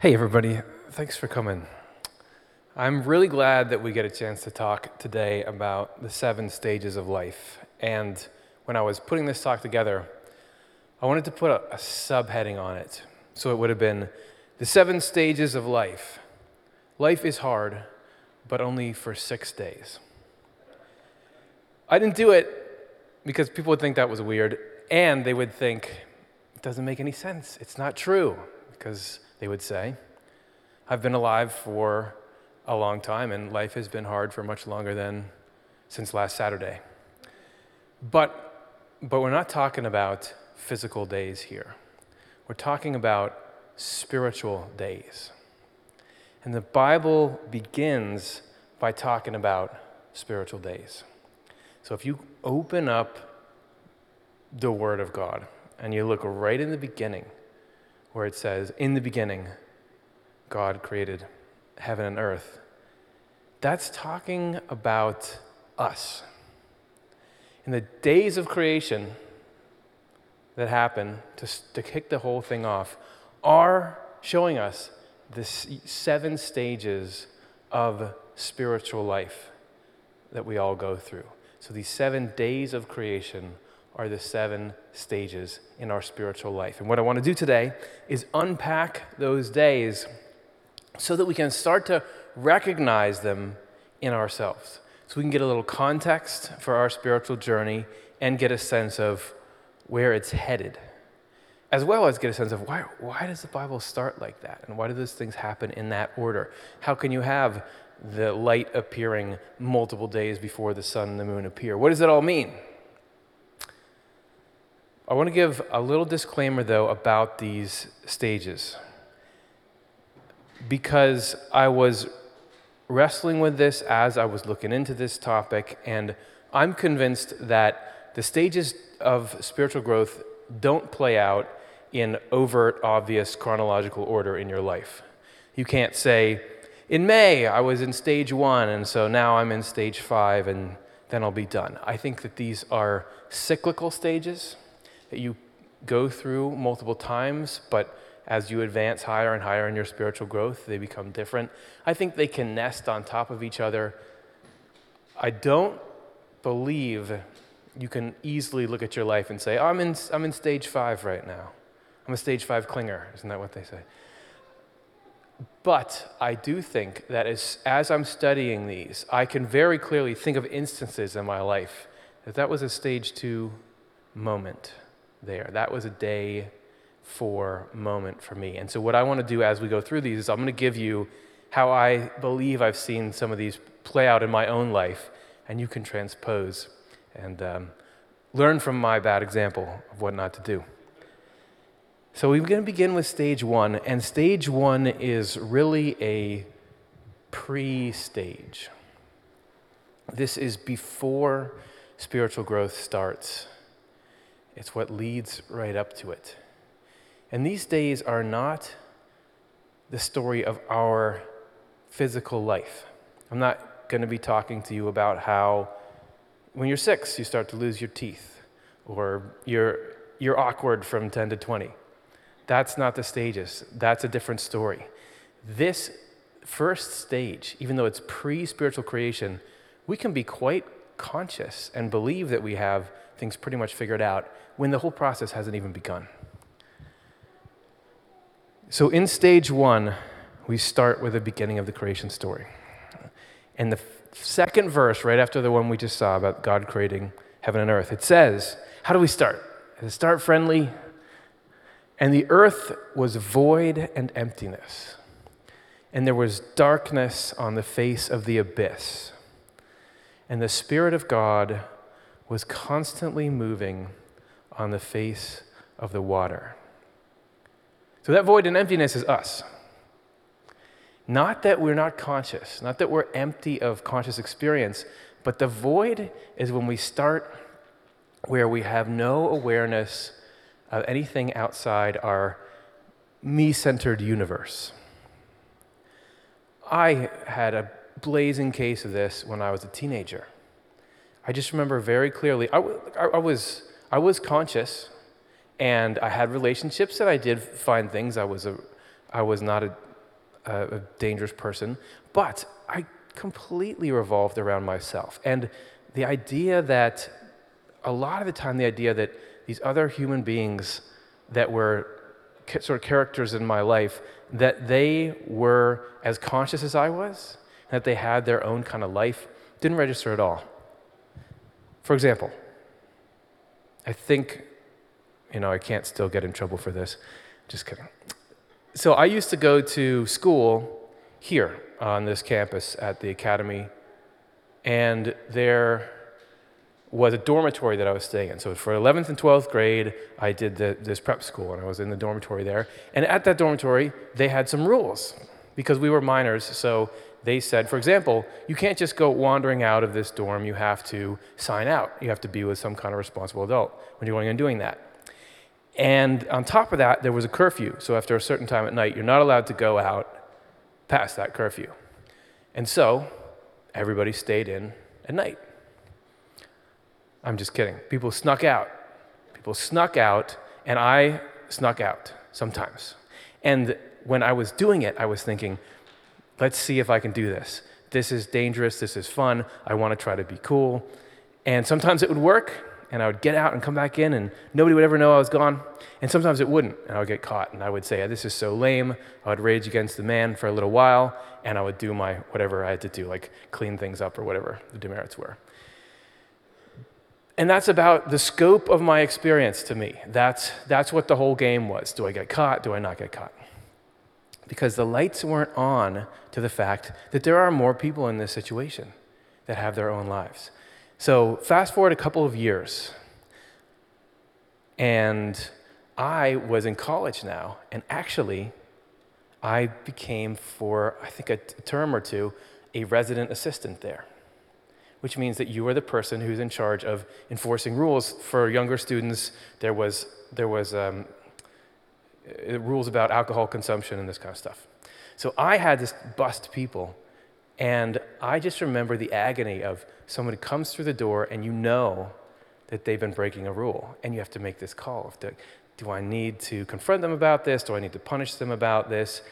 Hey, everybody. Thanks for coming. I'm really glad that we get a chance to talk today about the seven stages of life. And when I was putting this talk together, I wanted to put a, a subheading on it. So it would have been the seven stages of life. Life is hard, but only for six days. I didn't do it because people would think that was weird, and they would think it doesn't make any sense. It's not true because they would say. I've been alive for a long time, and life has been hard for much longer than since last Saturday. But, but we're not talking about physical days here. We're talking about spiritual days. And the Bible begins by talking about spiritual days. So if you open up the Word of God and you look right in the beginning, where it says, In the beginning, God created heaven and earth, that's talking about us. In the days of creation that happen to, to kick the whole thing off are showing us the seven stages of spiritual life that we all go through. So, these seven days of creation are the seven stages in our spiritual life. And what I want to do today is unpack those days so that we can start to recognize them in ourselves. So we can get a little context for our spiritual journey and get a sense of where it's headed, as well as get a sense of why, why does the Bible start like that? And why do those things happen in that order? How can you have the light appearing multiple days before the sun and the moon appear? What does it all mean? I want to give a little disclaimer, though, about these stages. Because I was wrestling with this as I was looking into this topic, and I'm convinced that the stages of spiritual growth don't play out in overt, obvious chronological order in your life. You can't say, in May, I was in stage one, and so now I'm in stage five, and then I'll be done. I think that these are cyclical stages that you go through multiple times, but as you advance higher and higher in your spiritual growth, they become different. I think they can nest on top of each other. I don't believe you can easily look at your life and say, oh, I'm, in, I'm in stage five right now. I'm a stage five clinger. Isn't that what they say? But I do think that as, as I'm studying these, I can very clearly think of instances in my life that that was a stage two moment there. That was a day four moment for me. And so, what I want to do as we go through these is I'm going to give you how I believe I've seen some of these play out in my own life, and you can transpose and um, learn from my bad example of what not to do. So, we're going to begin with stage one, and stage one is really a pre stage. This is before spiritual growth starts. It's what leads right up to it. And these days are not the story of our physical life. I'm not going to be talking to you about how when you're six, you start to lose your teeth, or you're, you're awkward from 10 to 20. That's not the stages, that's a different story. This first stage, even though it's pre spiritual creation, we can be quite conscious and believe that we have things pretty much figured out when the whole process hasn't even begun. So, in stage one, we start with the beginning of the creation story. And the second verse, right after the one we just saw about God creating heaven and earth, it says, How do we start? Does it start friendly? And the earth was void and emptiness, and there was darkness on the face of the abyss. And the Spirit of God was constantly moving on the face of the water. So that void and emptiness is us. Not that we're not conscious, not that we're empty of conscious experience, but the void is when we start where we have no awareness of anything outside our me centered universe. I had a blazing case of this when I was a teenager. I just remember very clearly, I, I, I was I was conscious and I had relationships and I did find things. I was, a, I was not a a, a dangerous person, but I completely revolved around myself. And the idea that, a lot of the time, the idea that these other human beings that were sort of characters in my life, that they were as conscious as I was, that they had their own kind of life, didn't register at all. For example, I think, you know, I can't still get in trouble for this. Just kidding. So I used to go to school here on this campus at the academy, and there was a dormitory that I was staying in. So for 11th and 12th grade, I did the, this prep school, and I was in the dormitory there. And at that dormitory, they had some rules because we were minors. So they said, for example, you can't just go wandering out of this dorm. You have to sign out. You have to be with some kind of responsible adult when you're going and doing that. And on top of that, there was a curfew. So after a certain time at night, you're not allowed to go out past that curfew. And so everybody stayed in at night. I'm just kidding. People snuck out. People snuck out, and I snuck out sometimes. And when I was doing it, I was thinking, let's see if I can do this. This is dangerous. This is fun. I want to try to be cool. And sometimes it would work, and I would get out and come back in, and nobody would ever know I was gone. And sometimes it wouldn't, and I would get caught, and I would say, This is so lame. I would rage against the man for a little while, and I would do my whatever I had to do, like clean things up or whatever the demerits were. And that's about the scope of my experience to me. That's, that's what the whole game was. Do I get caught? Do I not get caught? Because the lights weren't on to the fact that there are more people in this situation that have their own lives. So, fast forward a couple of years, and I was in college now, and actually, I became, for I think a term or two, a resident assistant there, which means that you are the person who's in charge of enforcing rules. For younger students, there was, there was um, rules about alcohol consumption and this kind of stuff. So I had to bust people and I just remember the agony of somebody comes through the door and you know that they've been breaking a rule. And you have to make this call of, do, do I need to confront them about this? Do I need to punish them about this?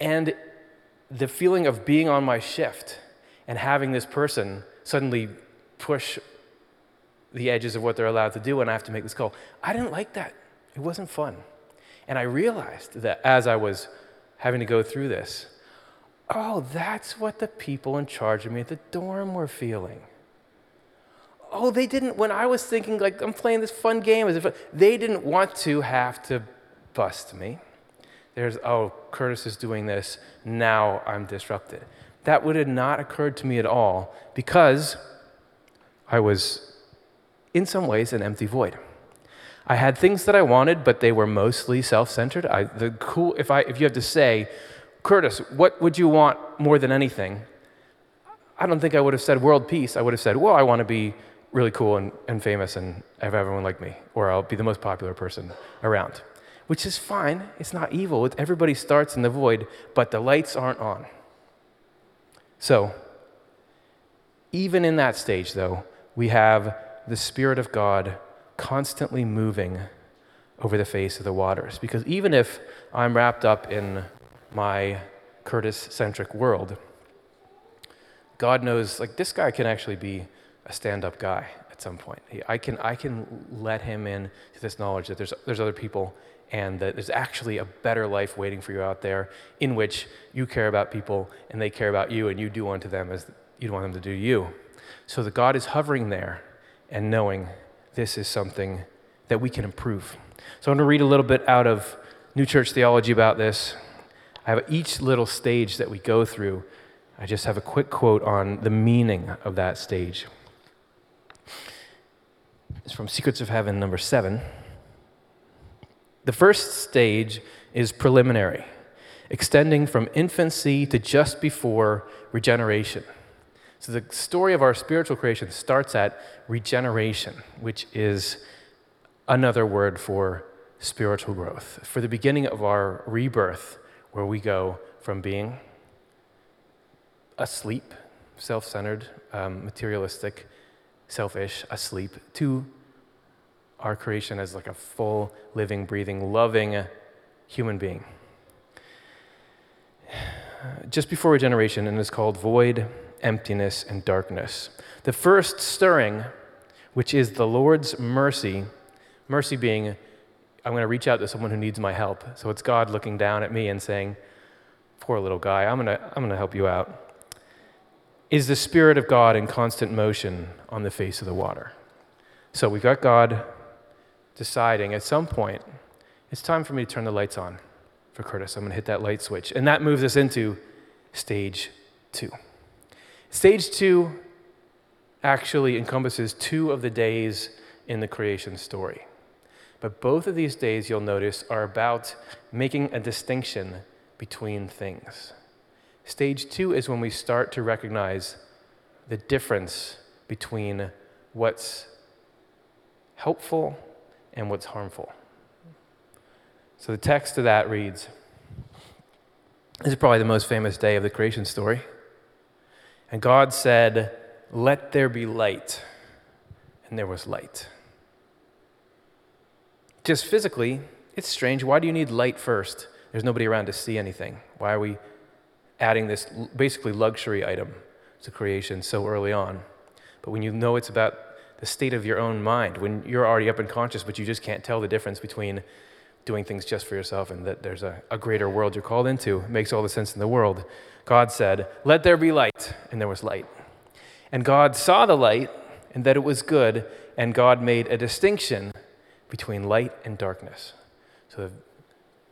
And the feeling of being on my shift and having this person suddenly push the edges of what they're allowed to do and I have to make this call. I didn't like that. It wasn't fun. And I realized that as I was having to go through this, Oh, that's what the people in charge of me at the dorm were feeling. Oh, they didn't, when I was thinking, like, I'm playing this fun game, as if they didn't want to have to bust me. There's, oh, Curtis is doing this, now I'm disrupted. That would have not occurred to me at all because I was, in some ways, an empty void. I had things that I wanted, but they were mostly self-centered. I, the cool, if I, if you have to say, Curtis, what would you want more than anything? I don't think I would have said world peace. I would have said, well, I want to be really cool and, and famous and have everyone like me, or I'll be the most popular person around, which is fine. It's not evil. Everybody starts in the void, but the lights aren't on. So, even in that stage, though, we have the Spirit of God constantly moving over the face of the waters. Because even if I'm wrapped up in my Curtis centric world. God knows, like, this guy can actually be a stand up guy at some point. I, can, I can let him in to this knowledge that there's, there's other people and that there's actually a better life waiting for you out there in which you care about people and they care about you and you do unto them as you'd want them to do you. So that God is hovering there and knowing this is something that we can improve. So I'm going to read a little bit out of New Church Theology about this. I have each little stage that we go through. I just have a quick quote on the meaning of that stage. It's from Secrets of Heaven, number seven. The first stage is preliminary, extending from infancy to just before regeneration. So the story of our spiritual creation starts at regeneration, which is another word for spiritual growth. For the beginning of our rebirth, where we go from being asleep, self centered, um, materialistic, selfish, asleep, to our creation as like a full, living, breathing, loving human being. just before regeneration and it's called void, emptiness, and darkness. The first stirring, which is the Lord's mercy, mercy being, I'm going to reach out to someone who needs my help. So it's God looking down at me and saying, Poor little guy, I'm going to, I'm going to help you out. Is the Spirit of God in constant motion on the face of the water? So we've got God deciding at some point, it's time for me to turn the lights on for Curtis. I'm going to hit that light switch. And that moves us into stage two. Stage two actually encompasses two of the days in the creation story. But both of these days, you'll notice, are about making a distinction between things. Stage two is when we start to recognize the difference between what's helpful and what's harmful. So the text of that reads This is probably the most famous day of the creation story. And God said, Let there be light. And there was light. Just physically, it's strange. Why do you need light first? There's nobody around to see anything. Why are we adding this basically luxury item to creation so early on? But when you know it's about the state of your own mind, when you're already up and conscious, but you just can't tell the difference between doing things just for yourself and that there's a, a greater world you're called into, it makes all the sense in the world. God said, Let there be light, and there was light. And God saw the light, and that it was good, and God made a distinction between light and darkness. So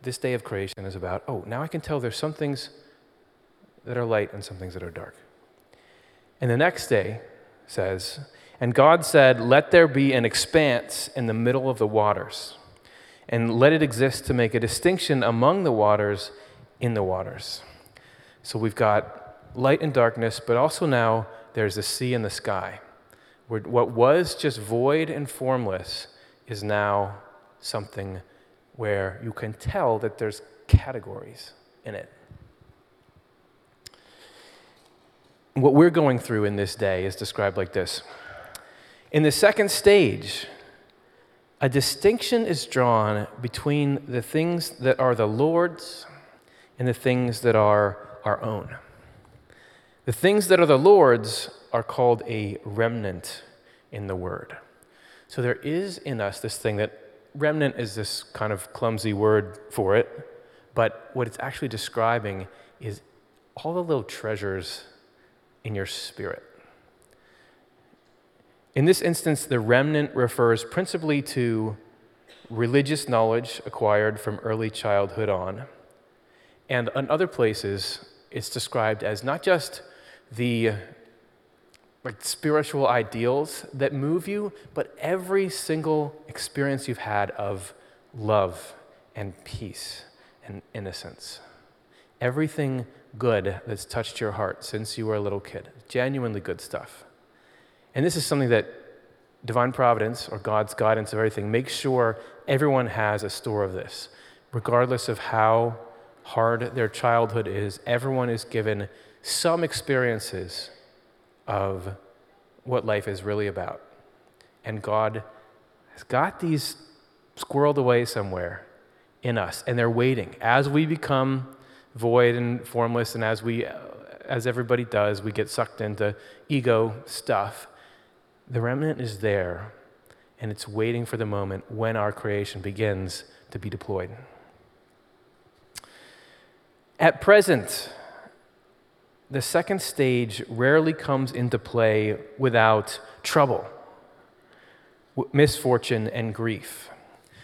this day of creation is about, oh, now I can tell there's some things that are light and some things that are dark. And the next day says, And God said, Let there be an expanse in the middle of the waters, and let it exist to make a distinction among the waters in the waters. So we've got light and darkness, but also now there's the sea and the sky. Where what was just void and formless is now something where you can tell that there's categories in it. What we're going through in this day is described like this. In the second stage, a distinction is drawn between the things that are the Lord's and the things that are our own. The things that are the Lord's are called a remnant in the Word. So there is in us this thing that remnant is this kind of clumsy word for it, but what it's actually describing is all the little treasures in your spirit. In this instance, the remnant refers principally to religious knowledge acquired from early childhood on. And in other places, it's described as not just the like spiritual ideals that move you, but every single experience you've had of love and peace and innocence. Everything good that's touched your heart since you were a little kid. Genuinely good stuff. And this is something that divine providence or God's guidance of everything makes sure everyone has a store of this. Regardless of how hard their childhood is, everyone is given some experiences of what life is really about. And God has got these squirreled away somewhere in us, and they're waiting. As we become void and formless, and as we, as everybody does, we get sucked into ego stuff, the remnant is there, and it's waiting for the moment when our creation begins to be deployed. At present, the second stage rarely comes into play without trouble, misfortune, and grief.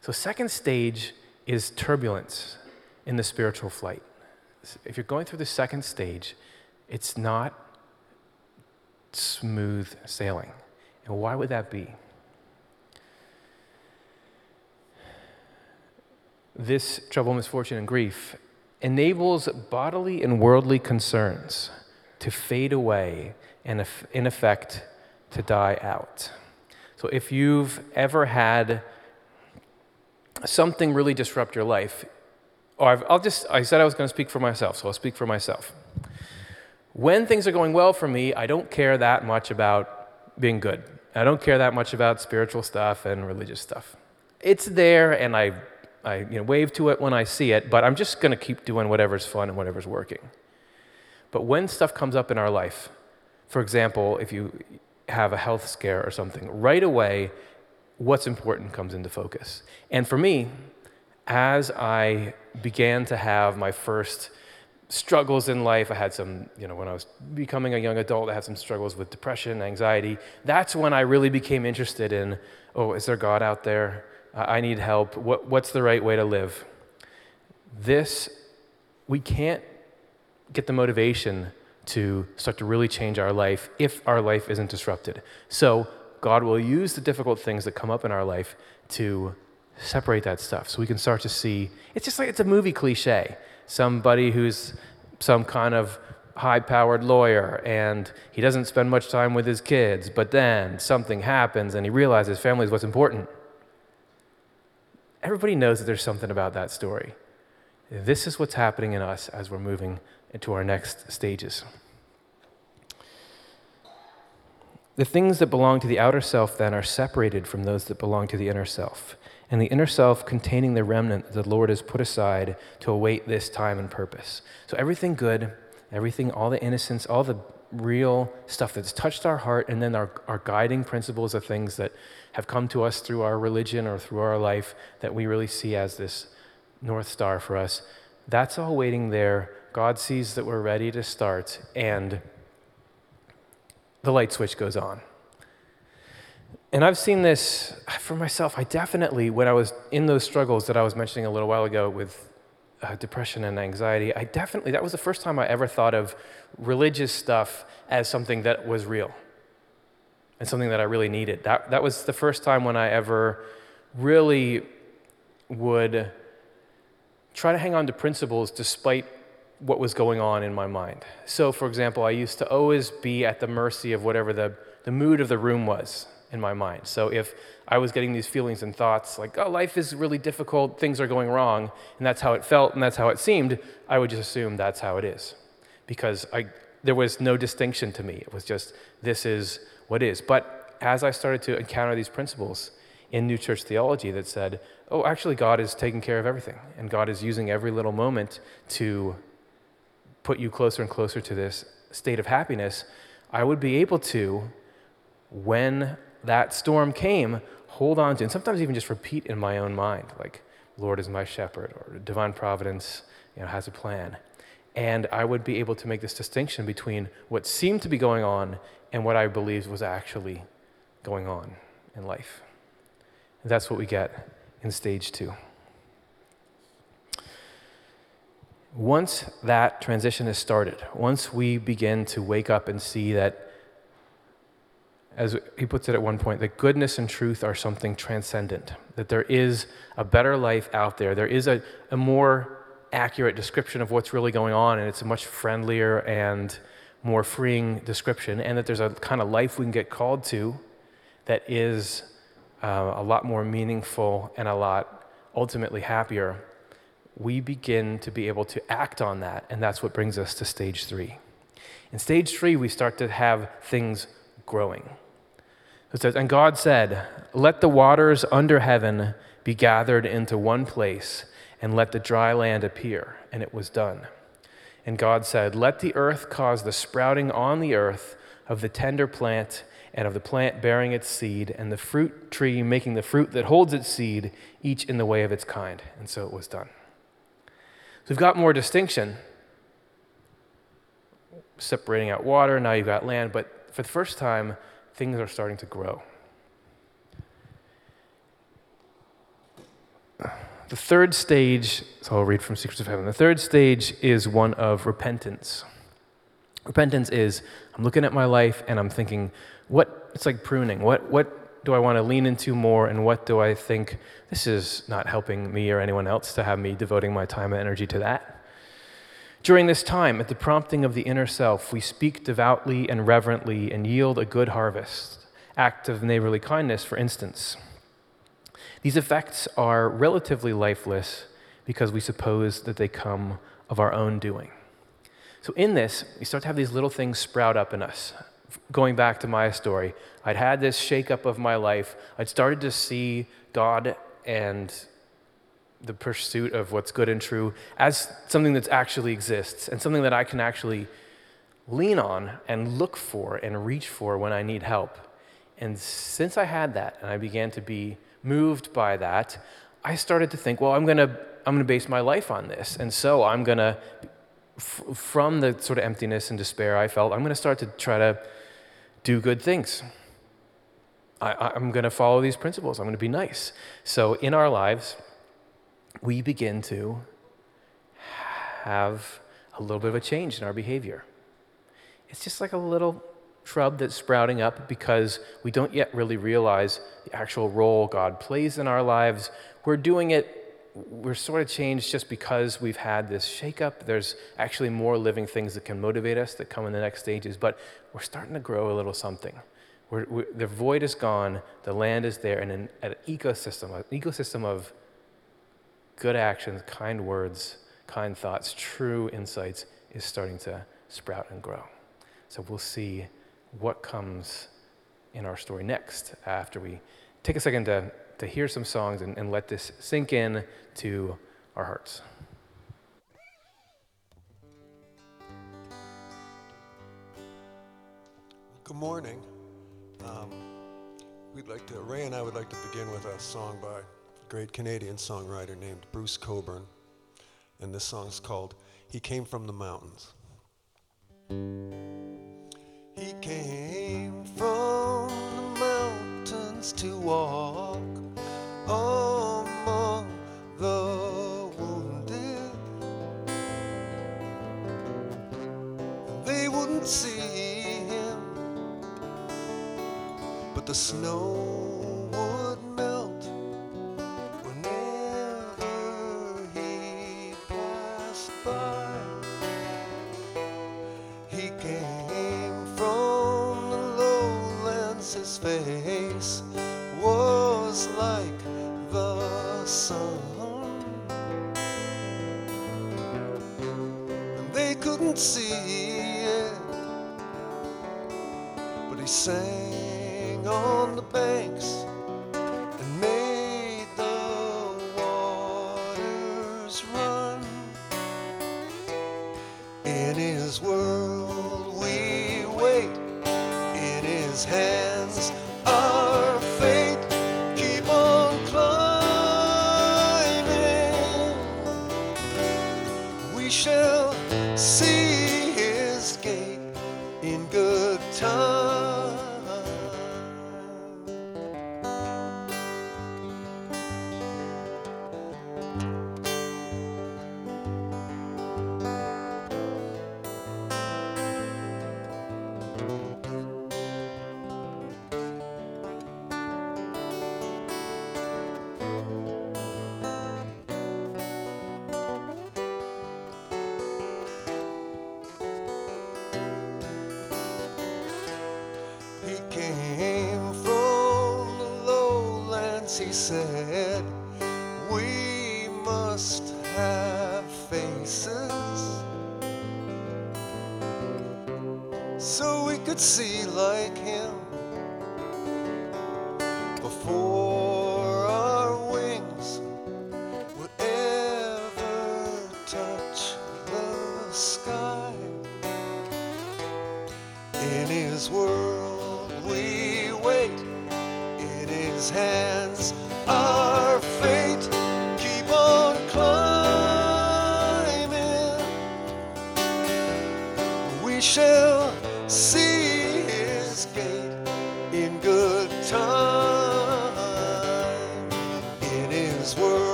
So, second stage is turbulence in the spiritual flight. If you're going through the second stage, it's not smooth sailing. And why would that be? This trouble, misfortune, and grief enables bodily and worldly concerns to fade away and, in effect, to die out. So, if you've ever had something really disrupt your life, or I'll just, I said I was going to speak for myself, so I'll speak for myself. When things are going well for me, I don't care that much about being good. I don't care that much about spiritual stuff and religious stuff. It's there, and I I you know, wave to it when I see it, but I'm just going to keep doing whatever's fun and whatever's working. But when stuff comes up in our life, for example, if you have a health scare or something, right away, what's important comes into focus. And for me, as I began to have my first struggles in life, I had some, you know, when I was becoming a young adult, I had some struggles with depression, anxiety. That's when I really became interested in, oh, is there God out there? I need help. What, what's the right way to live? This, we can't get the motivation to start to really change our life if our life isn't disrupted. So, God will use the difficult things that come up in our life to separate that stuff so we can start to see it's just like it's a movie cliche somebody who's some kind of high powered lawyer and he doesn't spend much time with his kids but then something happens and he realizes family is what's important. Everybody knows that there's something about that story. This is what's happening in us as we're moving into our next stages. The things that belong to the outer self then are separated from those that belong to the inner self and the inner self containing the remnant that the Lord has put aside to await this time and purpose. So, everything good, everything, all the innocence, all the real stuff that's touched our heart, and then our, our guiding principles of things that have come to us through our religion or through our life that we really see as this North Star for us, that's all waiting there. God sees that we're ready to start, and the light switch goes on. And I've seen this for myself. I definitely, when I was in those struggles that I was mentioning a little while ago with uh, depression and anxiety, I definitely, that was the first time I ever thought of religious stuff as something that was real and something that I really needed. That, that was the first time when I ever really would try to hang on to principles despite what was going on in my mind. So, for example, I used to always be at the mercy of whatever the, the mood of the room was in my mind. So if I was getting these feelings and thoughts like, oh, life is really difficult, things are going wrong, and that's how it felt and that's how it seemed, I would just assume that's how it is. Because I, there was no distinction to me. It was just, this is what is. But as I started to encounter these principles in New Church theology that said, oh, actually, God is taking care of everything, and God is using every little moment to put you closer and closer to this state of happiness, I would be able to, when that storm came, hold on to, and sometimes even just repeat in my own mind, like, Lord is my shepherd, or divine providence you know, has a plan. And I would be able to make this distinction between what seemed to be going on and what I believed was actually going on in life. And that's what we get in stage two. Once that transition is started, once we begin to wake up and see that as he puts it at one point, that goodness and truth are something transcendent, that there is a better life out there. There is a, a more accurate description of what's really going on, and it's a much friendlier and more freeing description, and that there's a kind of life we can get called to that is uh, a lot more meaningful and a lot ultimately happier. We begin to be able to act on that, and that's what brings us to stage three. In stage three, we start to have things growing. It says, And God said, Let the waters under heaven be gathered into one place, and let the dry land appear. And it was done. And God said, Let the earth cause the sprouting on the earth of the tender plant and of the plant bearing its seed, and the fruit tree making the fruit that holds its seed, each in the way of its kind. And so it was done. So we've got more distinction, separating out water, now you've got land, but for the first time, things are starting to grow. The third stage, so I'll read from Secrets of Heaven. The third stage is one of repentance. Repentance is I'm looking at my life and I'm thinking, what, it's like pruning. What, what do I want to lean into more and what do I think this is not helping me or anyone else to have me devoting my time and energy to that? During this time, at the prompting of the inner self, we speak devoutly and reverently and yield a good harvest. Act of neighborly kindness, for instance. These effects are relatively lifeless because we suppose that they come of our own doing. So, in this, we start to have these little things sprout up in us. Going back to my story, I'd had this shakeup of my life. I'd started to see God and the pursuit of what's good and true as something that actually exists and something that I can actually lean on and look for and reach for when I need help. And since I had that and I began to be moved by that, I started to think, well, I'm going to I'm going to base my life on this. And so I'm going to f- from the sort of emptiness and despair I felt, I'm going to start to try to do good things. I, am going to follow these principles. I'm going to be nice. So in our lives, we begin to have a little bit of a change in our behavior. It's just like a little shrub that's sprouting up because we don't yet really realize the actual role God plays in our lives. We're doing it, we're sort of changed just because we've had this shakeup. There's actually more living things that can motivate us that come in the next stages, but we're starting to grow a little something. We're, we're, the void is gone, the land is there, and an, an ecosystem, an ecosystem of good actions, kind words, kind thoughts, true insights is starting to sprout and grow. So we'll see what comes in our story next after we take a second to, to hear some songs and, and let this sink in to our hearts. Good morning. Um, we'd like to, Ray and I would like to begin with a song by great Canadian songwriter named Bruce Cockburn. And this song is called He Came from the Mountains. He came from the mountains to walk among the wounded. They wouldn't see him, but the snow said so we could see like him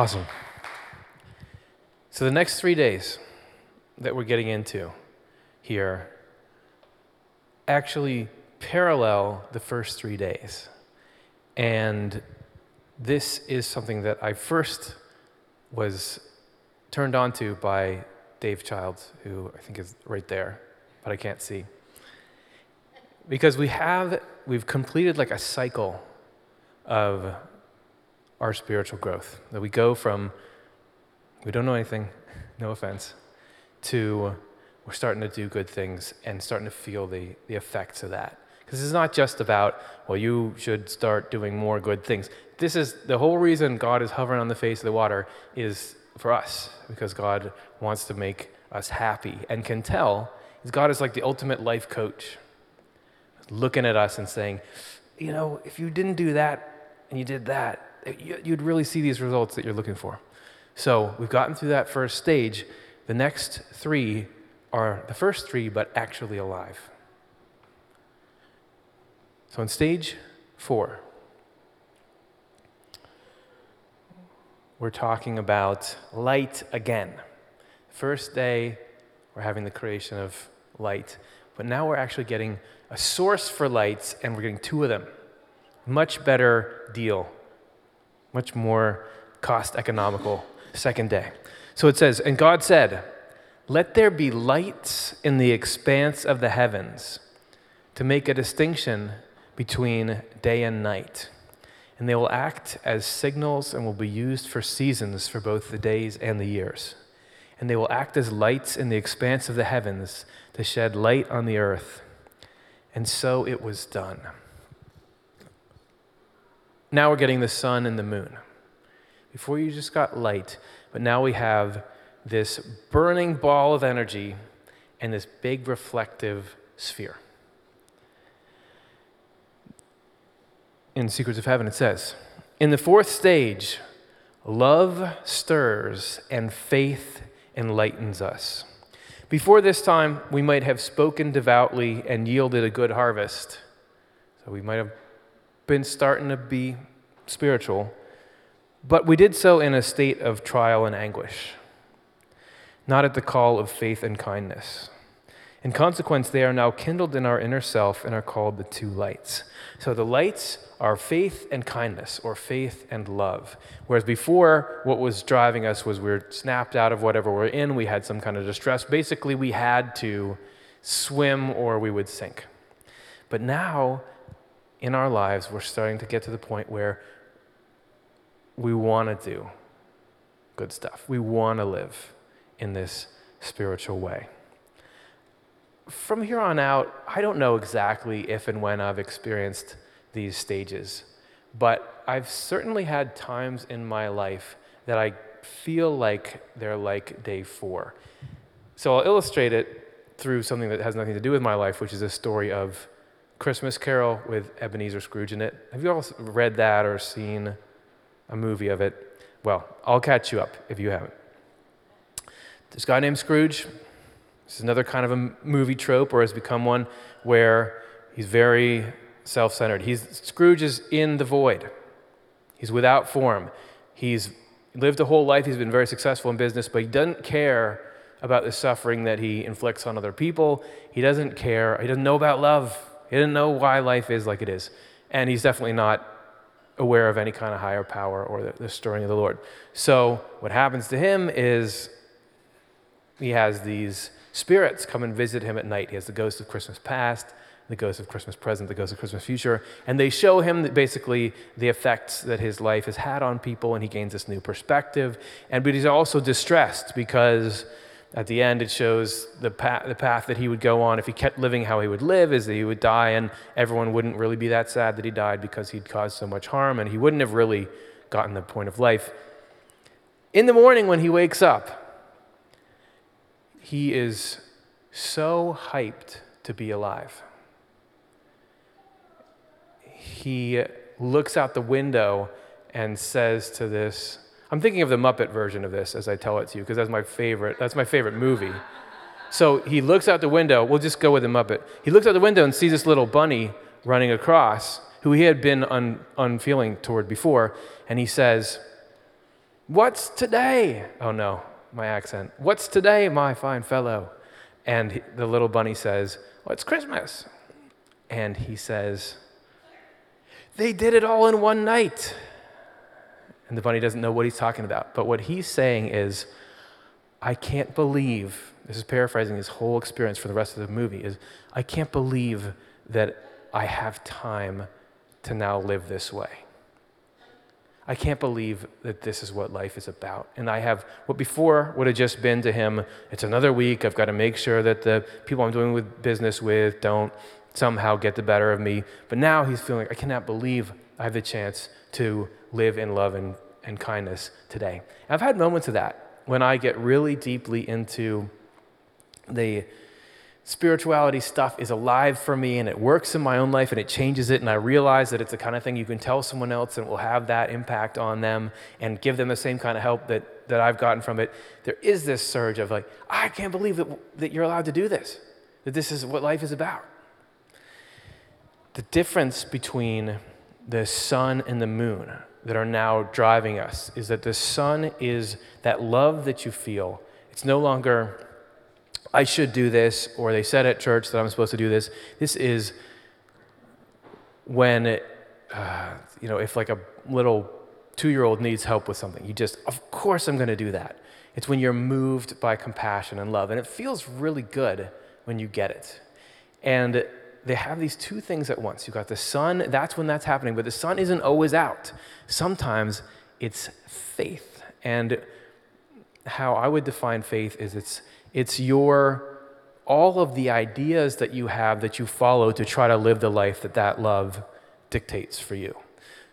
Awesome. So, the next three days that we're getting into here actually parallel the first three days. And this is something that I first was turned on to by Dave Childs, who I think is right there, but I can't see. Because we have, we've completed like a cycle of our spiritual growth. That we go from, we don't know anything, no offense, to we're starting to do good things and starting to feel the, the effects of that. Because it's not just about, well, you should start doing more good things. This is the whole reason God is hovering on the face of the water is for us, because God wants to make us happy and can tell. God is like the ultimate life coach, looking at us and saying, you know, if you didn't do that and you did that, you'd really see these results that you're looking for. So we've gotten through that first stage. The next three are the first three, but actually alive. So in stage four, we're talking about light again. First day, we're having the creation of light, but now we're actually getting a source for lights, and we're getting two of them. Much better deal, much more cost economical second day. So it says, And God said, Let there be lights in the expanse of the heavens to make a distinction between day and night. And they will act as signals and will be used for seasons for both the days and the years. And they will act as lights in the expanse of the heavens to shed light on the earth. And so it was done. Now we're getting the sun and the moon. Before you just got light, but now we have this burning ball of energy and this big reflective sphere. in Secrets of Heaven, it says, In the fourth stage, love stirs and faith enlightens us. Before this time, we might have spoken devoutly and yielded a good harvest. So we might have been starting to be spiritual, but we did so in a state of trial and anguish, not at the call of faith and kindness. In consequence, they are now kindled in our inner self and are called the two lights. So the lights are faith and kindness, or faith and love. Whereas before, what was driving us was we are snapped out of whatever we're in, we had some kind of distress. Basically, we had to swim or we would sink. But now, in our lives, we're starting to get to the point where we want to do good stuff. We want to live in this spiritual way from here on out, I don't know exactly if and when I've experienced these stages, but I've certainly had times in my life that I feel like they're like day four. So I'll illustrate it through something that has nothing to do with my life, which is a story of Christmas Carol with Ebenezer Scrooge in it. Have you all read that or seen a movie of it? Well, I'll catch you up if you haven't. This guy named Scrooge, this is another kind of a movie trope, or has become one where he's very self centered. He's Scrooge is in the void, he's without form. He's lived a whole life, he's been very successful in business, but he doesn't care about the suffering that he inflicts on other people. He doesn't care, he doesn't know about love, he doesn't know why life is like it is. And he's definitely not aware of any kind of higher power or the, the stirring of the Lord. So, what happens to him is he has these spirits come and visit him at night. He has the ghost of Christmas past, the ghost of Christmas present, the ghost of Christmas future, and they show him basically the effects that his life has had on people, and he gains this new perspective. And but he's also distressed because at the end it shows the path, the path that he would go on if he kept living how he would live is that he would die, and everyone wouldn't really be that sad that he died because he'd caused so much harm, and he wouldn't have really gotten the point of life. In the morning when he wakes up, he is so hyped to be alive. He looks out the window and says to this I'm thinking of the Muppet version of this as I tell it to you because that's my favorite that's my favorite movie. So he looks out the window, we'll just go with the Muppet. He looks out the window and sees this little bunny running across who he had been un, unfeeling toward before, and he says, What's today? Oh no, my accent. What's today, my fine fellow? And the little bunny says, Well, it's Christmas. And he says, They did it all in one night. And the bunny doesn't know what he's talking about. But what he's saying is, I can't believe, this is paraphrasing his whole experience for the rest of the movie, is I can't believe that I have time to now live this way. I can't believe that this is what life is about. And I have what before would have just been to him, it's another week. I've got to make sure that the people I'm doing with business with don't somehow get the better of me. But now he's feeling, I cannot believe I have the chance to live in love and, and kindness today. I've had moments of that when I get really deeply into the spirituality stuff is alive for me and it works in my own life and it changes it and i realize that it's the kind of thing you can tell someone else and will have that impact on them and give them the same kind of help that, that i've gotten from it there is this surge of like i can't believe that, that you're allowed to do this that this is what life is about the difference between the sun and the moon that are now driving us is that the sun is that love that you feel it's no longer I should do this, or they said at church that I'm supposed to do this. This is when, it, uh, you know, if like a little two year old needs help with something, you just, of course, I'm going to do that. It's when you're moved by compassion and love. And it feels really good when you get it. And they have these two things at once. You've got the sun, that's when that's happening, but the sun isn't always out. Sometimes it's faith. And how I would define faith is it's it's your all of the ideas that you have that you follow to try to live the life that that love dictates for you.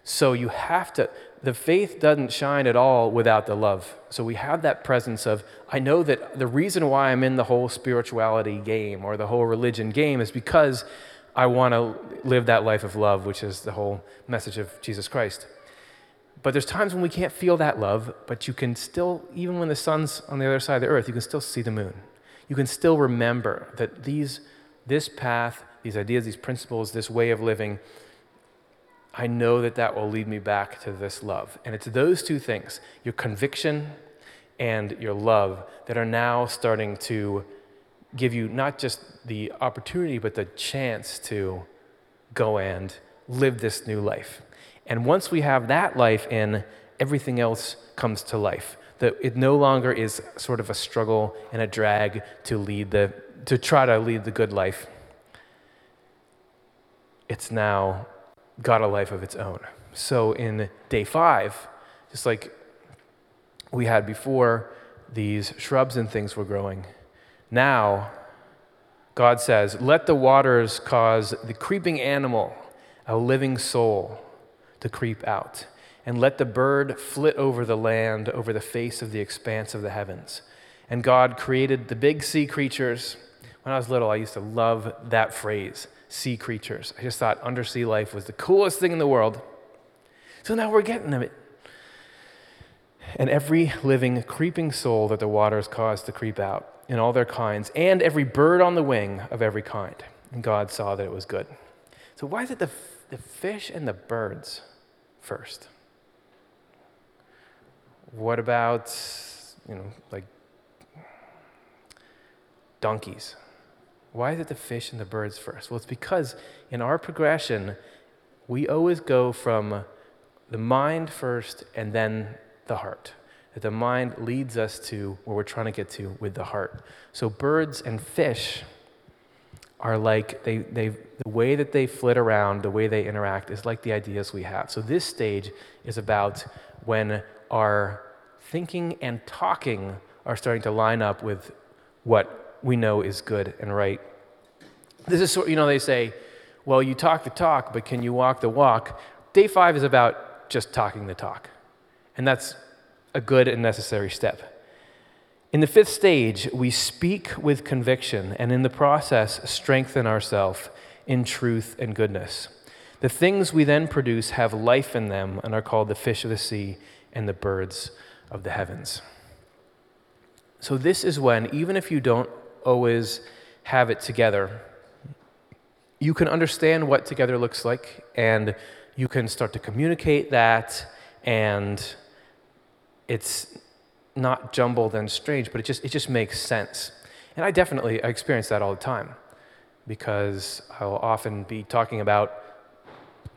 So you have to the faith doesn't shine at all without the love. So we have that presence of, I know that the reason why I'm in the whole spirituality game or the whole religion game is because I want to live that life of love, which is the whole message of Jesus Christ. But there's times when we can't feel that love, but you can still, even when the sun's on the other side of the earth, you can still see the moon. You can still remember that these, this path, these ideas, these principles, this way of living, I know that that will lead me back to this love. And it's those two things, your conviction and your love, that are now starting to give you not just the opportunity, but the chance to go and live this new life. And once we have that life in, everything else comes to life. That it no longer is sort of a struggle and a drag to lead the to try to lead the good life. It's now got a life of its own. So in day five, just like we had before, these shrubs and things were growing. Now, God says, Let the waters cause the creeping animal, a living soul, to creep out, and let the bird flit over the land, over the face of the expanse of the heavens. And God created the big sea creatures. When I was little, I used to love that phrase, sea creatures. I just thought undersea life was the coolest thing in the world. So now we're getting them. And every living, creeping soul that the waters caused to creep out in all their kinds, and every bird on the wing of every kind. And God saw that it was good. So, why is it the the fish and the birds first. What about, you know, like donkeys? Why is it the fish and the birds first? Well, it's because in our progression, we always go from the mind first and then the heart. That the mind leads us to where we're trying to get to with the heart. So, birds and fish are like they, they the way that they flit around the way they interact is like the ideas we have so this stage is about when our thinking and talking are starting to line up with what we know is good and right this is sort you know they say well you talk the talk but can you walk the walk day five is about just talking the talk and that's a good and necessary step in the fifth stage, we speak with conviction and in the process strengthen ourselves in truth and goodness. The things we then produce have life in them and are called the fish of the sea and the birds of the heavens. So, this is when, even if you don't always have it together, you can understand what together looks like and you can start to communicate that, and it's not jumbled and strange, but it just, it just makes sense. And I definitely I experience that all the time because I'll often be talking about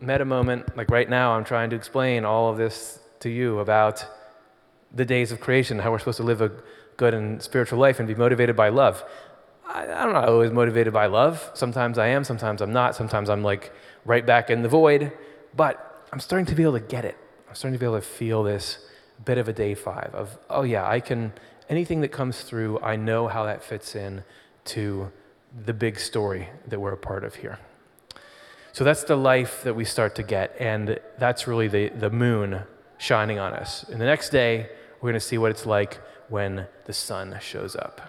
meta moment, like right now, I'm trying to explain all of this to you about the days of creation, how we're supposed to live a good and spiritual life and be motivated by love. I, I'm not always motivated by love. Sometimes I am, sometimes I'm not. Sometimes I'm like right back in the void. But I'm starting to be able to get it. I'm starting to be able to feel this bit of a day five of, oh yeah, I can, anything that comes through, I know how that fits in to the big story that we're a part of here. So that's the life that we start to get, and that's really the, the moon shining on us. And the next day, we're going to see what it's like when the sun shows up.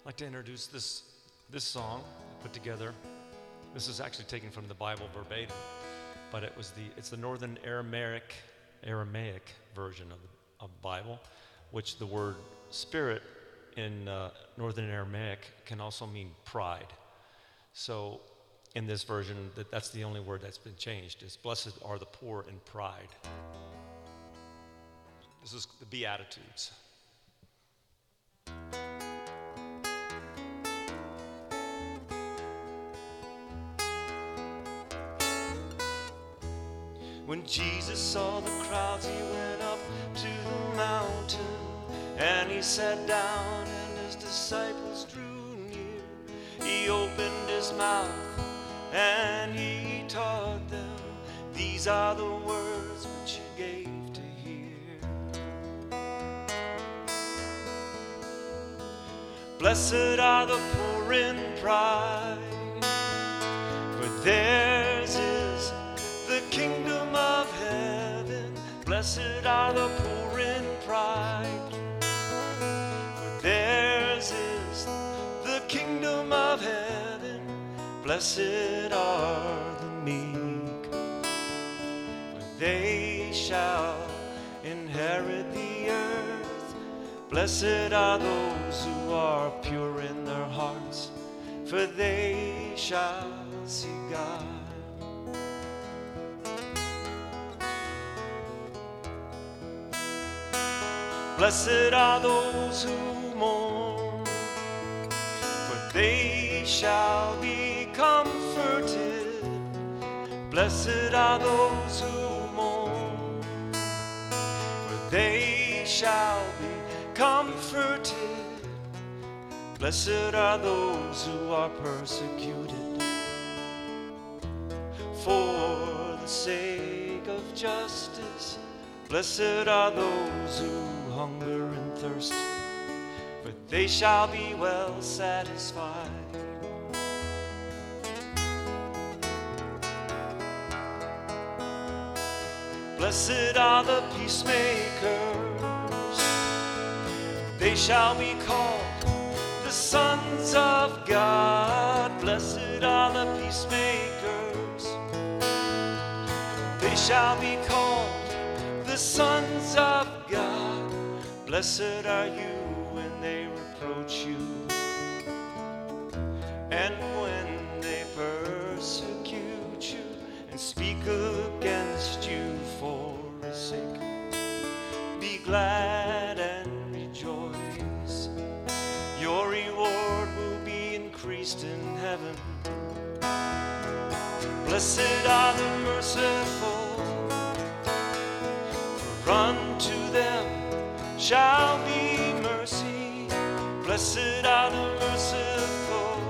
I'd like to introduce this, this song put together. This is actually taken from the Bible verbatim, but it was the, it's the Northern Aramaic, Aramaic version of the of Bible, which the word spirit in uh, Northern Aramaic can also mean pride. So in this version, that, that's the only word that's been changed is blessed are the poor in pride. This is the Beatitudes. When Jesus saw the crowds, he went up to the mountain and he sat down, and his disciples drew near. He opened his mouth and he taught them, These are the words which Blessed are the poor in pride, for theirs is the kingdom of heaven. Blessed are the poor in pride, for theirs is the kingdom of heaven. Blessed are the meek, for they shall inherit the. Blessed are those who are pure in their hearts, for they shall see God. Blessed are those who mourn, for they shall be comforted. Blessed are those who mourn, for they shall be comforted. Blessed are those who are persecuted for the sake of justice. Blessed are those who hunger and thirst, for they shall be well satisfied. Blessed are the peacemakers, they shall be called the sons of God. Blessed are the peacemakers, they shall be called the sons of God. Blessed are you when they reproach you, and when they persecute you and speak against you for his sake. Be glad heaven. Blessed are the merciful for unto them shall be mercy. Blessed are the merciful,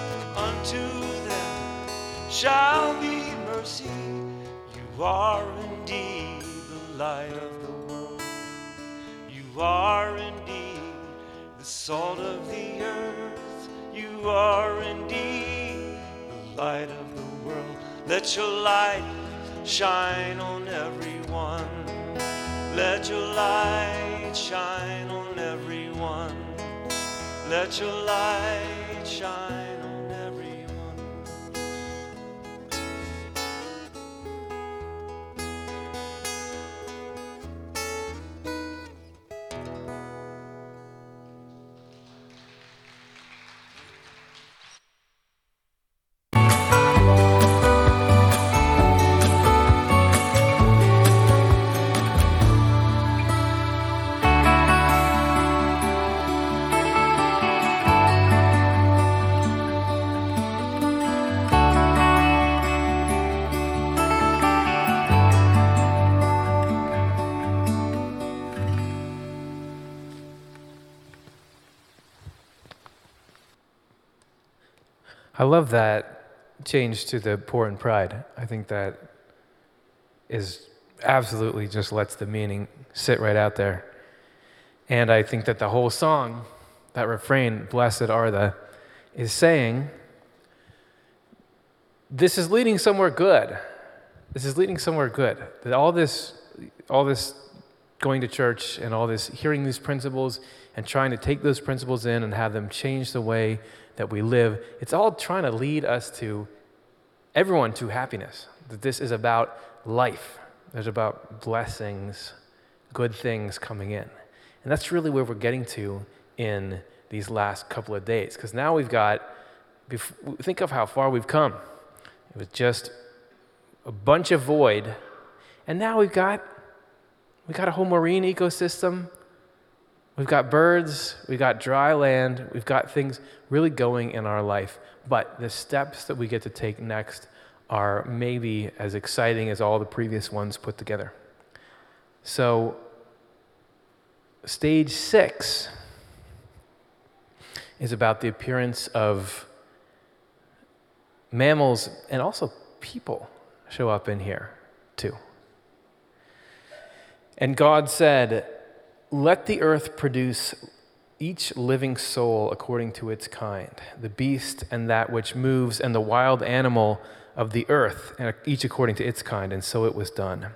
for unto them shall be mercy. You are indeed the light of the world. You are indeed the salt of the earth. You are indeed the light of the world. Let your light shine on everyone. Let your light shine on everyone. Let your light shine I love that change to the poor in pride. I think that is absolutely just lets the meaning sit right out there. And I think that the whole song, that refrain, blessed are the, is saying, this is leading somewhere good. This is leading somewhere good. That all this, all this going to church and all this hearing these principles and trying to take those principles in and have them change the way that we live, it's all trying to lead us to everyone to happiness. That this is about life. It's about blessings, good things coming in. And that's really where we're getting to in these last couple of days. Because now we've got, think of how far we've come. It was just a bunch of void. And now we've got, we've got a whole marine ecosystem We've got birds, we've got dry land, we've got things really going in our life. But the steps that we get to take next are maybe as exciting as all the previous ones put together. So, stage six is about the appearance of mammals and also people show up in here too. And God said, let the earth produce each living soul according to its kind, the beast and that which moves, and the wild animal of the earth, and each according to its kind. And so it was done.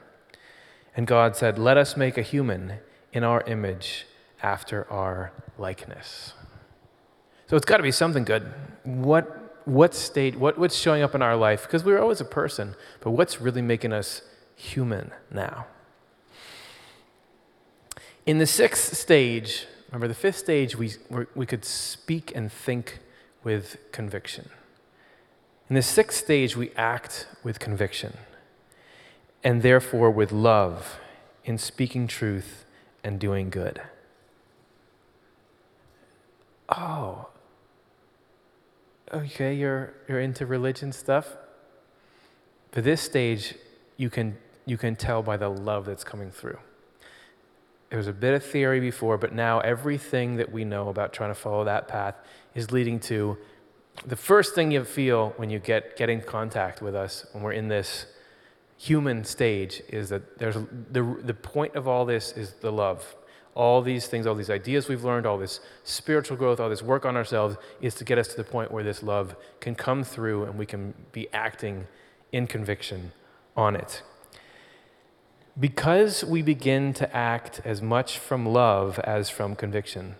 And God said, Let us make a human in our image after our likeness. So it's got to be something good. What, what state, what, what's showing up in our life? Because we're always a person, but what's really making us human now? In the sixth stage, remember the fifth stage, we, we could speak and think with conviction. In the sixth stage, we act with conviction and therefore with love in speaking truth and doing good. Oh, okay, you're, you're into religion stuff. But this stage, you can, you can tell by the love that's coming through. There was a bit of theory before, but now everything that we know about trying to follow that path is leading to the first thing you feel when you get, get in contact with us, when we're in this human stage, is that there's the, the point of all this is the love. All these things, all these ideas we've learned, all this spiritual growth, all this work on ourselves is to get us to the point where this love can come through and we can be acting in conviction on it. Because we begin to act as much from love as from conviction,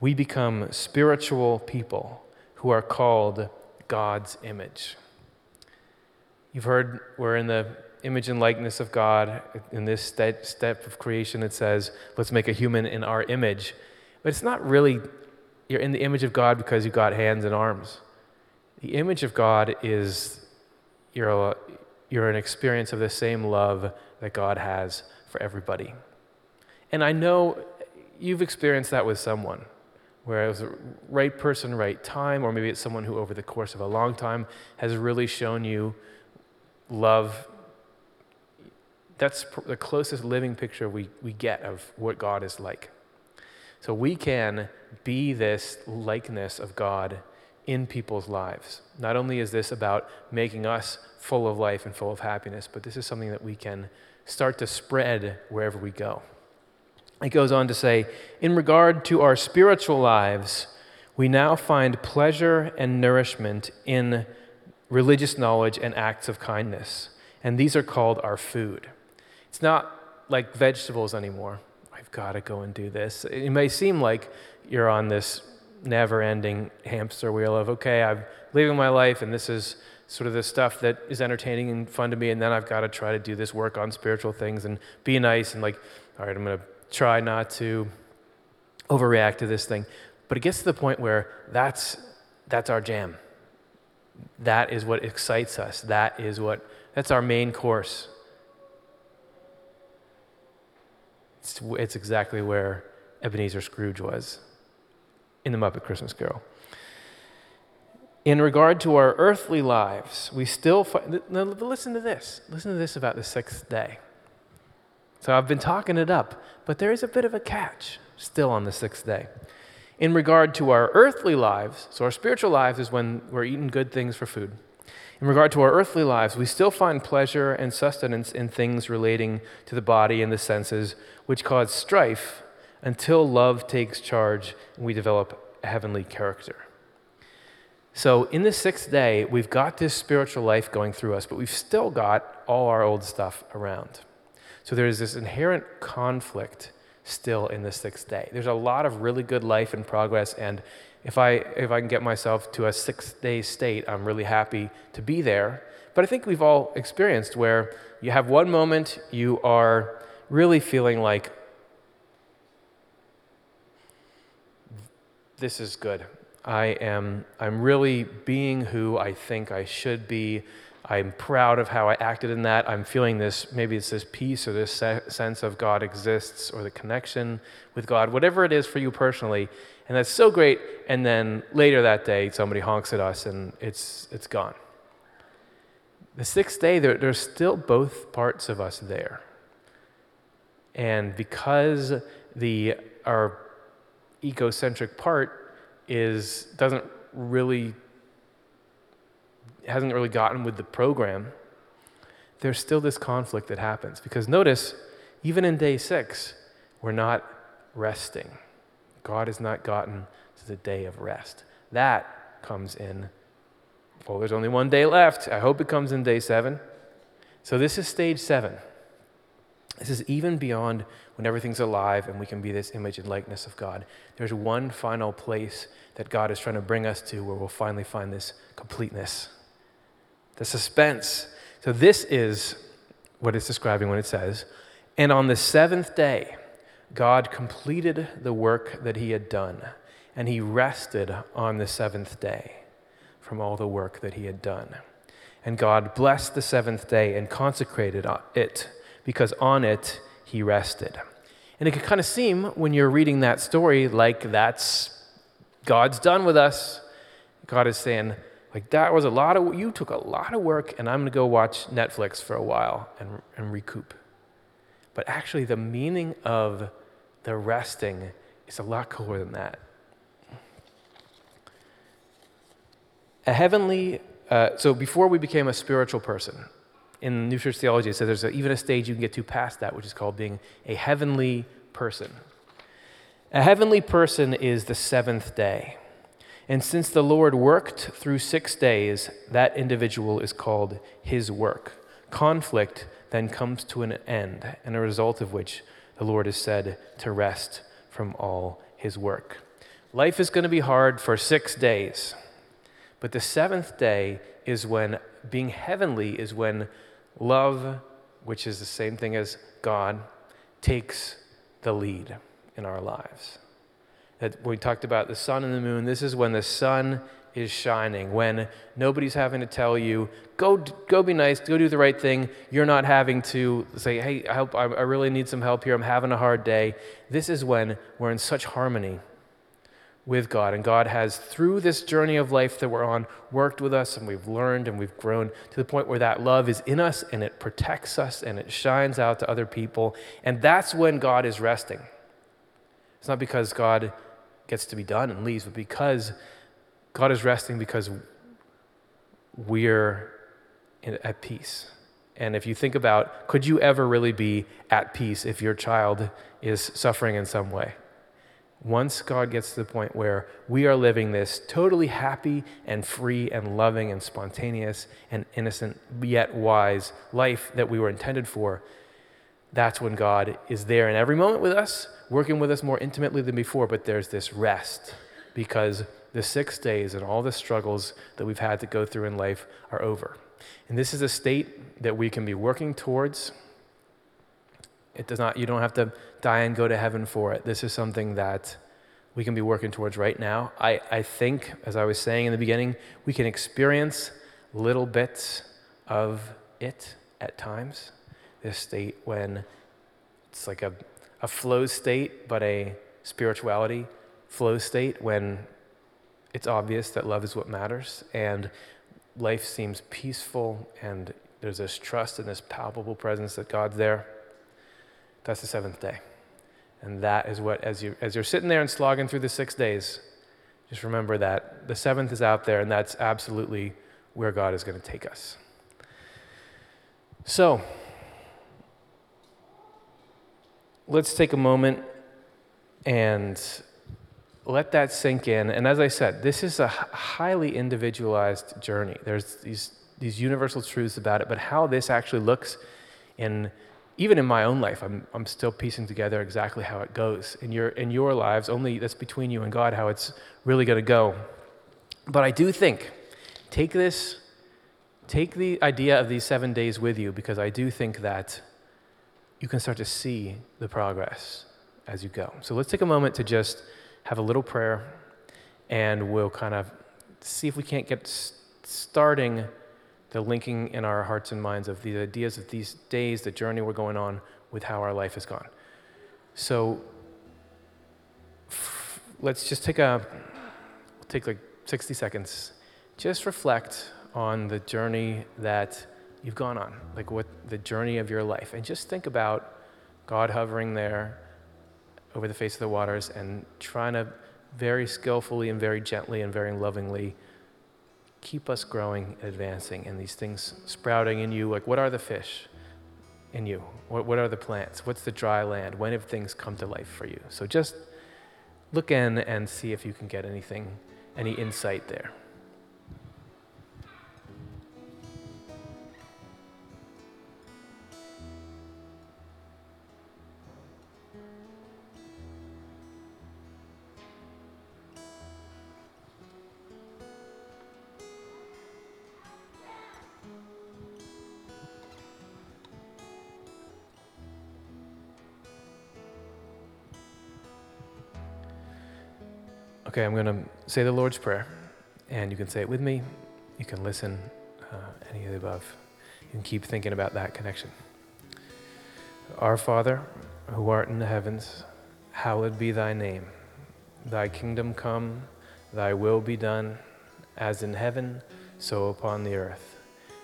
we become spiritual people who are called God's image. You've heard we're in the image and likeness of God. In this step of creation, it says, let's make a human in our image. But it's not really, you're in the image of God because you've got hands and arms. The image of God is you're, a, you're an experience of the same love that God has for everybody. And I know you've experienced that with someone, where it was the right person, right time, or maybe it's someone who, over the course of a long time, has really shown you love. That's the closest living picture we, we get of what God is like. So we can be this likeness of God in people's lives. Not only is this about making us full of life and full of happiness, but this is something that we can start to spread wherever we go. It goes on to say, in regard to our spiritual lives, we now find pleasure and nourishment in religious knowledge and acts of kindness. And these are called our food. It's not like vegetables anymore. I've got to go and do this. It may seem like you're on this never ending hamster wheel of, okay, I'm living my life and this is sort of the stuff that is entertaining and fun to me, and then I've got to try to do this work on spiritual things and be nice and like, all right, I'm going to try not to overreact to this thing. But it gets to the point where that's that's our jam. That is what excites us. That is what that's our main course. It's, it's exactly where Ebenezer Scrooge was in the Muppet Christmas Carol in regard to our earthly lives, we still find. Now, listen to this. Listen to this about the sixth day. So I've been talking it up, but there is a bit of a catch still on the sixth day. In regard to our earthly lives, so our spiritual lives is when we're eating good things for food. In regard to our earthly lives, we still find pleasure and sustenance in things relating to the body and the senses, which cause strife until love takes charge and we develop a heavenly character. So, in the sixth day, we've got this spiritual life going through us, but we've still got all our old stuff around. So, there's this inherent conflict still in the sixth day. There's a lot of really good life and progress, and if I, if I can get myself to a six day state, I'm really happy to be there. But I think we've all experienced where you have one moment you are really feeling like, this is good. I am I'm really being who I think I should be. I'm proud of how I acted in that. I'm feeling this, maybe it's this peace or this se- sense of God exists or the connection with God, whatever it is for you personally. And that's so great. And then later that day, somebody honks at us and it's, it's gone. The sixth day, there, there's still both parts of us there. And because the, our egocentric part is, doesn't really hasn't really gotten with the program, there's still this conflict that happens. Because notice, even in day six, we're not resting. God has not gotten to the day of rest. That comes in, well, there's only one day left. I hope it comes in day seven. So this is stage seven. This is even beyond when everything's alive and we can be this image and likeness of God. There's one final place that God is trying to bring us to where we'll finally find this completeness the suspense. So, this is what it's describing when it says, And on the seventh day, God completed the work that he had done, and he rested on the seventh day from all the work that he had done. And God blessed the seventh day and consecrated it, because on it he rested. And it could kind of seem when you're reading that story like that's God's done with us. God is saying, like that was a lot of, you took a lot of work, and I'm going to go watch Netflix for a while and, and recoup. But actually, the meaning of the resting is a lot cooler than that. A heavenly, uh, so before we became a spiritual person, in New Church theology, it says there's a, even a stage you can get to past that, which is called being a heavenly person. A heavenly person is the seventh day. And since the Lord worked through six days, that individual is called his work. Conflict then comes to an end, and a result of which the Lord is said to rest from all his work. Life is going to be hard for six days, but the seventh day is when being heavenly is when love, which is the same thing as God, takes the lead in our lives that we talked about the sun and the moon. This is when the sun is shining, when nobody's having to tell you, go, go be nice, go do the right thing. You're not having to say, hey, I, hope, I really need some help here. I'm having a hard day. This is when we're in such harmony with God. And God has, through this journey of life that we're on, worked with us and we've learned and we've grown to the point where that love is in us and it protects us and it shines out to other people. And that's when God is resting. It's not because God gets to be done and leaves, but because God is resting because we're at peace. And if you think about, could you ever really be at peace if your child is suffering in some way? Once God gets to the point where we are living this totally happy and free and loving and spontaneous and innocent, yet wise life that we were intended for, that's when God is there in every moment with us working with us more intimately than before, but there's this rest because the six days and all the struggles that we've had to go through in life are over. And this is a state that we can be working towards. It does not, you don't have to die and go to heaven for it. This is something that we can be working towards right now. I, I think, as I was saying in the beginning, we can experience little bits of it at times. This state when it's like a a flow state, but a spirituality flow state when it's obvious that love is what matters and life seems peaceful and there's this trust and this palpable presence that God's there. That's the seventh day. And that is what, as, you, as you're sitting there and slogging through the six days, just remember that the seventh is out there, and that's absolutely where God is going to take us. So, let's take a moment and let that sink in. And as I said, this is a highly individualized journey. There's these, these universal truths about it, but how this actually looks in even in my own life, I'm, I'm still piecing together exactly how it goes. In your, in your lives, only that's between you and God, how it's really going to go. But I do think, take this, take the idea of these seven days with you, because I do think that you can start to see the progress as you go. So let's take a moment to just have a little prayer, and we'll kind of see if we can't get starting the linking in our hearts and minds of the ideas of these days, the journey we're going on with how our life has gone. So f- let's just take a take like 60 seconds. Just reflect on the journey that you've gone on, like what the journey of your life, and just think about God hovering there over the face of the waters and trying to very skillfully and very gently and very lovingly keep us growing, advancing, and these things sprouting in you. Like, what are the fish in you? What, what are the plants? What's the dry land? When have things come to life for you? So just look in and see if you can get anything, any insight there. Okay, I'm going to say the Lord's Prayer, and you can say it with me. You can listen, uh, any of the above. You can keep thinking about that connection. Our Father, who art in the heavens, hallowed be thy name. Thy kingdom come, thy will be done, as in heaven, so upon the earth.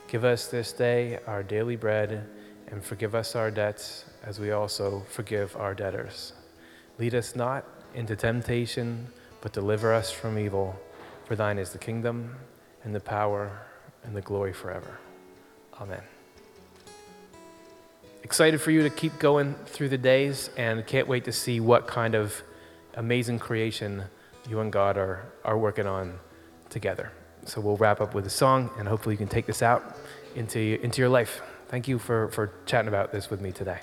Give us this day our daily bread, and forgive us our debts, as we also forgive our debtors. Lead us not into temptation but deliver us from evil. For thine is the kingdom, and the power, and the glory forever. Amen. Excited for you to keep going through the days, and can't wait to see what kind of amazing creation you and God are, are working on together. So we'll wrap up with a song, and hopefully you can take this out into, into your life. Thank you for, for chatting about this with me today.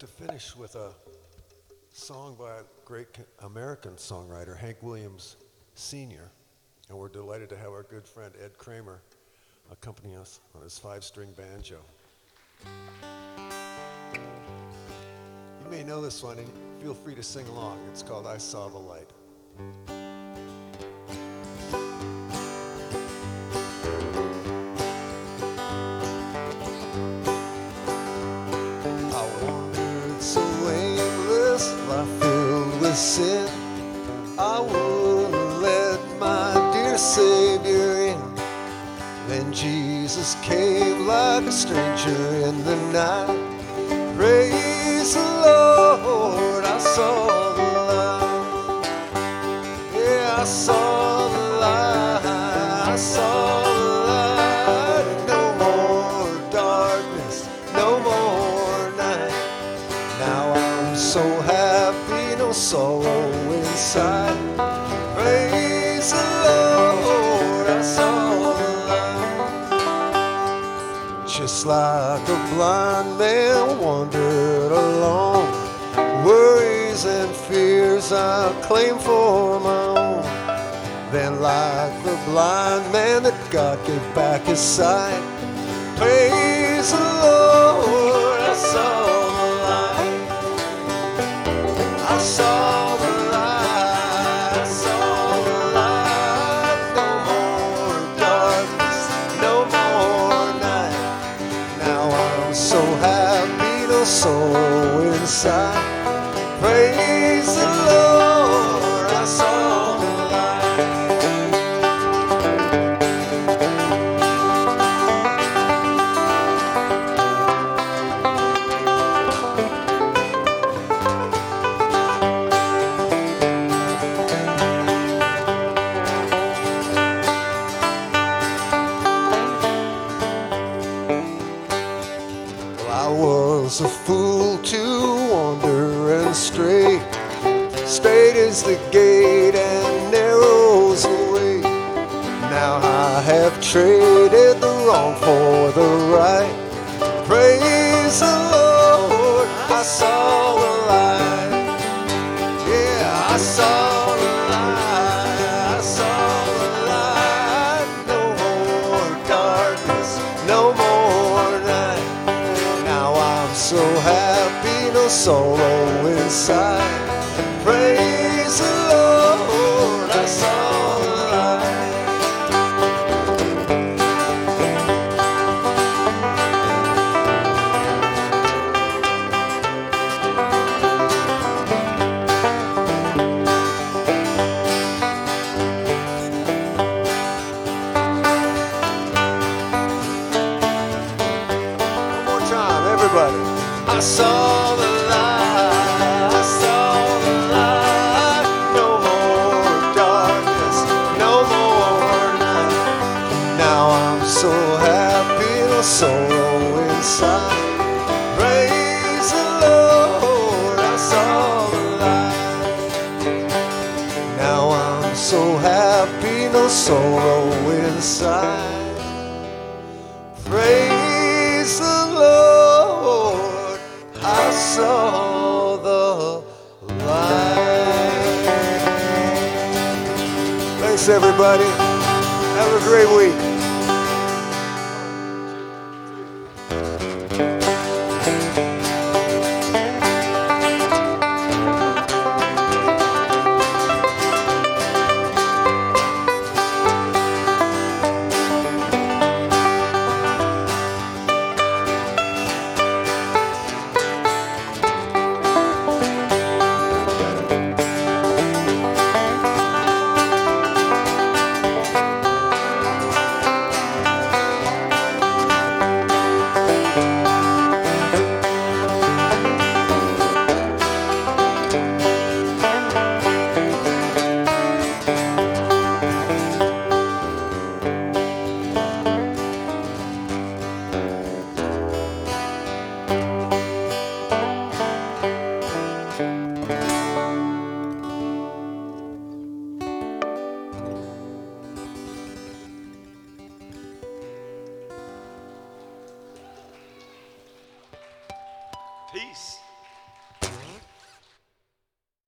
To finish with a song by a great American songwriter, Hank Williams Sr., and we're delighted to have our good friend Ed Kramer accompany us on his five string banjo. You may know this one, and feel free to sing along. It's called I Saw the Light. Sin, I wouldn't let my dear Savior in. Then Jesus came like a stranger in the night. Praise the Lord, I saw Just like a blind man wandered along, worries and fears I claim for my own. Then, like the blind man, that God gave back his sight. Praise the Lord, I saw. Sorrow inside. Traded the wrong for the right. Praise the Lord, I saw the light. Yeah, I saw the light. I saw the light. No more darkness, no more night. Now I'm so happy, no sorrow inside. Everybody. I saw the everybody. Have a great week.